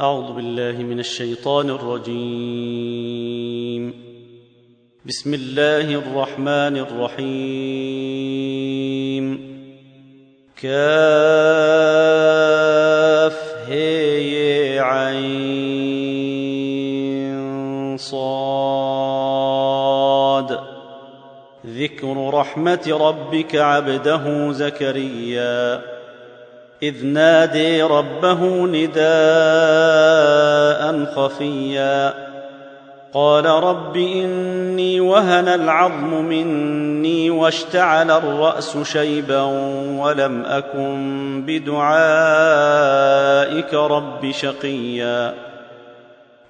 أعوذ بالله من الشيطان الرجيم. بسم الله الرحمن الرحيم. كاف هي عين صاد. ذكر رحمة ربك عبده زكريا. إذ نادي ربه نداء خفيا. قال رب إني وهن العظم مني واشتعل الرأس شيبا ولم أكن بدعائك رب شقيا.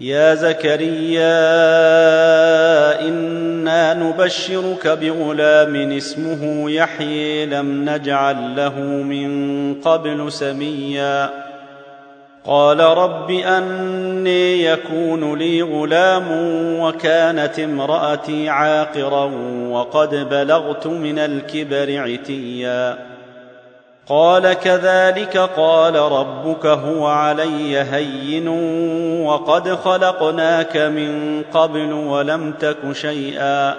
يا زكريا إنا نبشرك بغلام اسمه يحيي لم نجعل له من قبل سميا. قال رب أني يكون لي غلام وكانت امرأتي عاقرا وقد بلغت من الكبر عتيا. قال كذلك قال ربك هو علي هين وقد خلقناك من قبل ولم تك شيئا.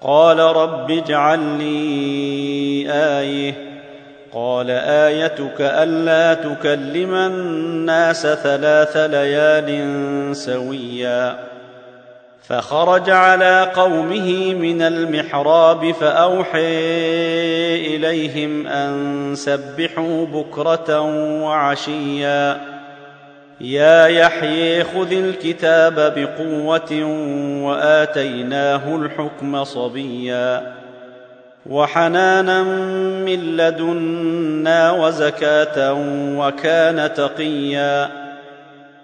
قال رب اجعل لي آية. قال آيتك ألا تكلم الناس ثلاث ليال سويا. فخرج على قومه من المحراب فأوحي إليهم أن سبحوا بكرة وعشيا. يا يحيي خذ الكتاب بقوة وآتيناه الحكم صبيا. وحنانا من لدنا وزكاة وكان تقيا.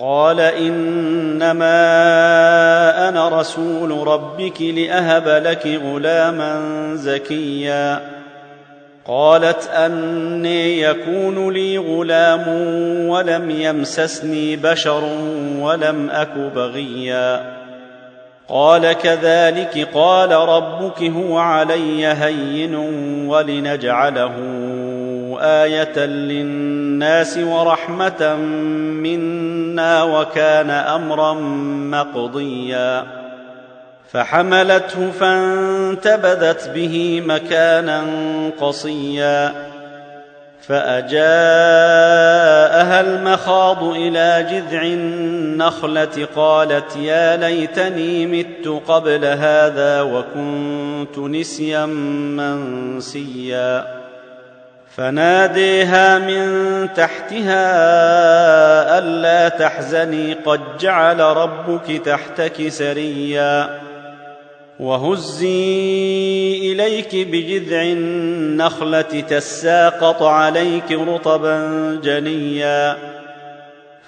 قال إنما أنا رسول ربك لأهب لك غلاما زكيا. قالت أني يكون لي غلام ولم يمسسني بشر ولم أك بغيا. قال كذلك قال ربك هو علي هين ولنجعله آية للناس ورحمة منا وكان أمرا مقضيا. فحملته فانتبذت به مكانا قصيا. فأجاءها المخاض إلى جذع النخلة قالت يا ليتني مت قبل هذا وكنت نسيا منسيا. فناديها من تحتها ألا تحزني قد جعل ربك تحتك سريا وهزي إليك بجذع النخلة تساقط عليك رطبا جنيا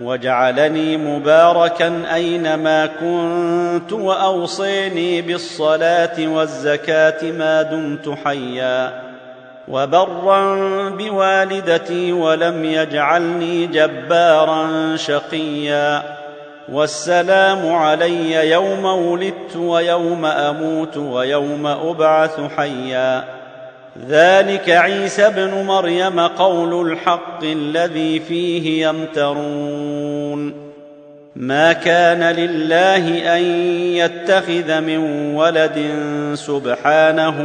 وجعلني مباركا أينما كنت وأوصيني بالصلاة والزكاة ما دمت حيا وبرا بوالدتي ولم يجعلني جبارا شقيا والسلام علي يوم ولدت ويوم أموت ويوم أبعث حيا ذلك عيسى ابن مريم قول الحق الذي فيه يمترون. ما كان لله أن يتخذ من ولد سبحانه.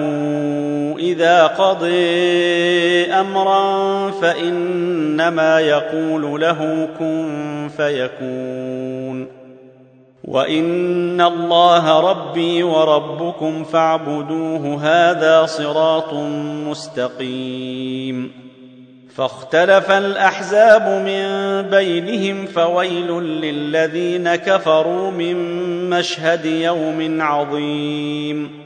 إذا قضي أمرا فإنما يقول له كن فيكون. وان الله ربي وربكم فاعبدوه هذا صراط مستقيم فاختلف الاحزاب من بينهم فويل للذين كفروا من مشهد يوم عظيم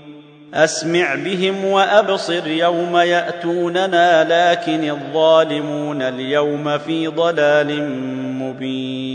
اسمع بهم وابصر يوم ياتوننا لكن الظالمون اليوم في ضلال مبين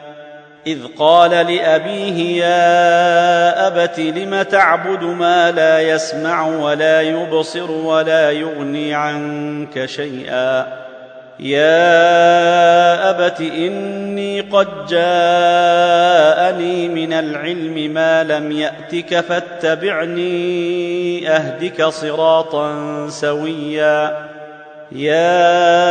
إذ قال لأبيه يا أبت لم تعبد ما لا يسمع ولا يبصر ولا يغني عنك شيئا؟ يا أبت إني قد جاءني من العلم ما لم يأتك فاتبعني أهدك صراطا سويا. يا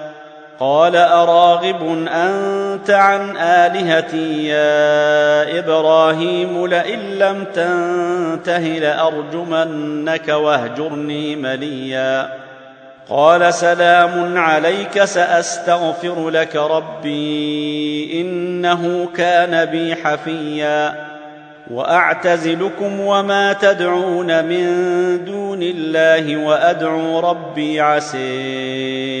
قال أراغب أنت عن آلهتي يا إبراهيم لئن لم تنته لأرجمنك واهجرني مليا. قال سلام عليك سأستغفر لك ربي إنه كان بي حفيا. وأعتزلكم وما تدعون من دون الله وأدعو ربي عسي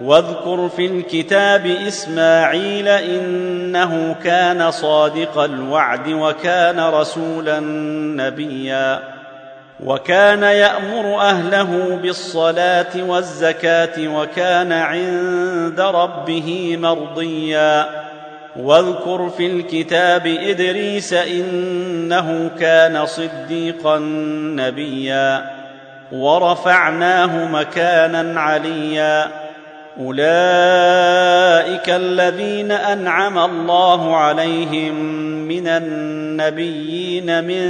واذكر في الكتاب إسماعيل إنه كان صادق الوعد وكان رسولا نبيا وكان يأمر أهله بالصلاة والزكاة وكان عند ربه مرضيا واذكر في الكتاب إدريس إنه كان صديقا نبيا ورفعناه مكانا عليا أولئك الذين أنعم الله عليهم من النبيين من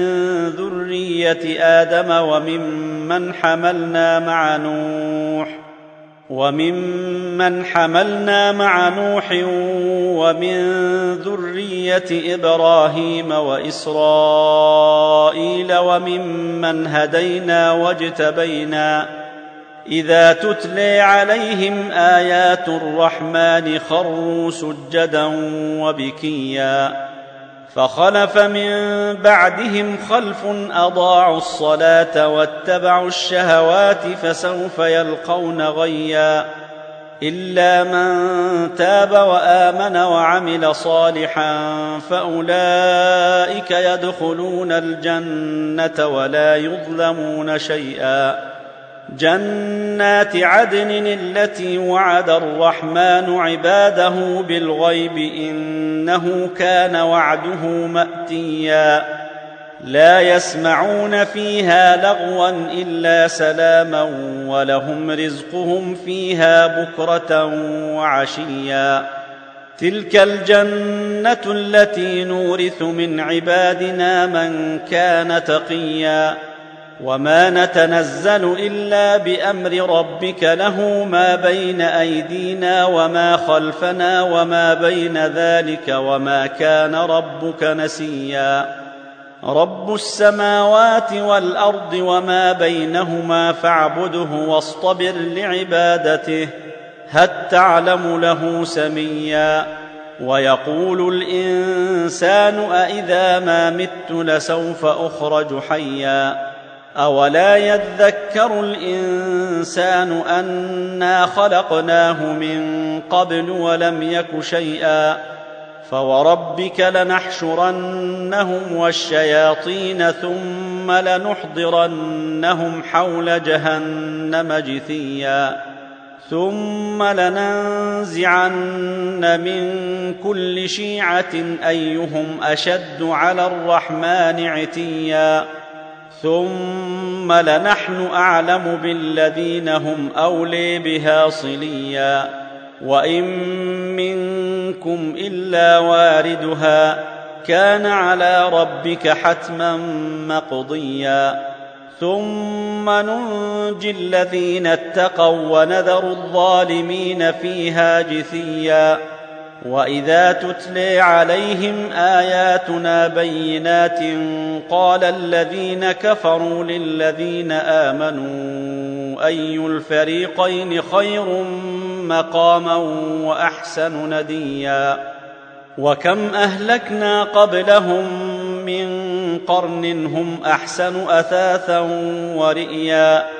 ذرية آدم وممن حملنا مع نوح وممن حملنا مع نوح ومن ذرية إبراهيم وإسرائيل وممن هدينا واجتبينا إذا تتلي عليهم آيات الرحمن خروا سجدا وبكيا فخلف من بعدهم خلف أضاعوا الصلاة واتبعوا الشهوات فسوف يلقون غيا إلا من تاب وآمن وعمل صالحا فأولئك يدخلون الجنة ولا يظلمون شيئا جنات عدن التي وعد الرحمن عباده بالغيب إنه كان وعده مأتيا. لا يسمعون فيها لغوا إلا سلاما ولهم رزقهم فيها بكرة وعشيا. تلك الجنة التي نورث من عبادنا من كان تقيا. وما نتنزل إلا بأمر ربك له ما بين أيدينا وما خلفنا وما بين ذلك وما كان ربك نسيا. رب السماوات والأرض وما بينهما فاعبده واصطبر لعبادته هل تعلم له سميا. ويقول الإنسان أإذا ما مت لسوف أخرج حيا. اولا يذكر الانسان انا خلقناه من قبل ولم يك شيئا فوربك لنحشرنهم والشياطين ثم لنحضرنهم حول جهنم جثيا ثم لننزعن من كل شيعه ايهم اشد على الرحمن عتيا ثم لنحن أعلم بالذين هم أولي بها صليا. وإن منكم إلا واردها كان على ربك حتما مقضيا. ثم ننجي الذين اتقوا ونذر الظالمين فيها جثيا. واذا تتلي عليهم اياتنا بينات قال الذين كفروا للذين امنوا اي الفريقين خير مقاما واحسن نديا وكم اهلكنا قبلهم من قرن هم احسن اثاثا ورئيا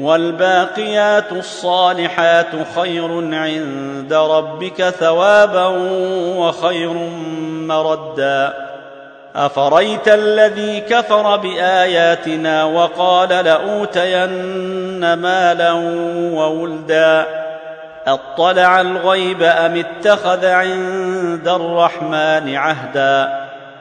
والباقيات الصالحات خير عند ربك ثوابا وخير مردا. أفريت الذي كفر بآياتنا وقال لأوتين مالا وولدا؟ أطلع الغيب أم اتخذ عند الرحمن عهدا؟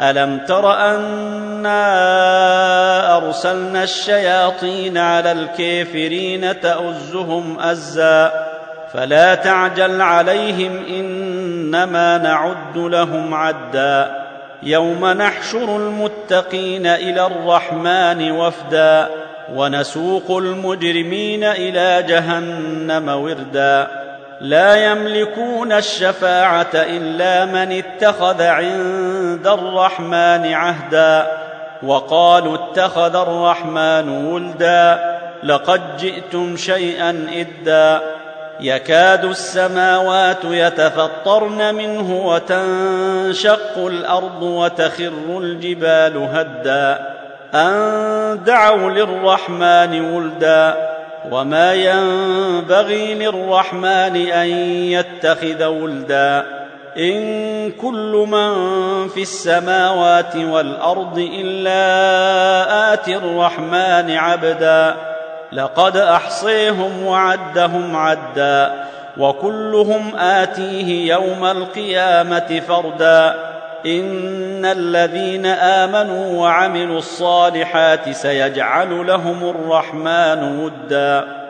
ألم تر أنا أرسلنا الشياطين على الكافرين تؤزهم أزا فلا تعجل عليهم إنما نعد لهم عدا يوم نحشر المتقين إلى الرحمن وفدا ونسوق المجرمين إلى جهنم وردا لا يملكون الشفاعة إلا من اتخذ عند الرحمن عهدا وقالوا اتخذ الرحمن ولدا لقد جئتم شيئا إدا يكاد السماوات يتفطرن منه وتنشق الأرض وتخر الجبال هدا أن دعوا للرحمن ولدا وما ينبغي للرحمن ان يتخذ ولدا ان كل من في السماوات والارض الا اتي الرحمن عبدا لقد احصيهم وعدهم عدا وكلهم اتيه يوم القيامه فردا ان الذين امنوا وعملوا الصالحات سيجعل لهم الرحمن ودا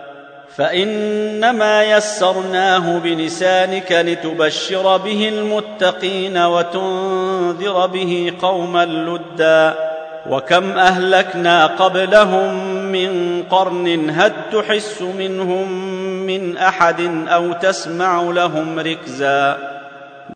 فانما يسرناه بلسانك لتبشر به المتقين وتنذر به قوما لدا وكم اهلكنا قبلهم من قرن هل تحس منهم من احد أو تسمع لهم ركزا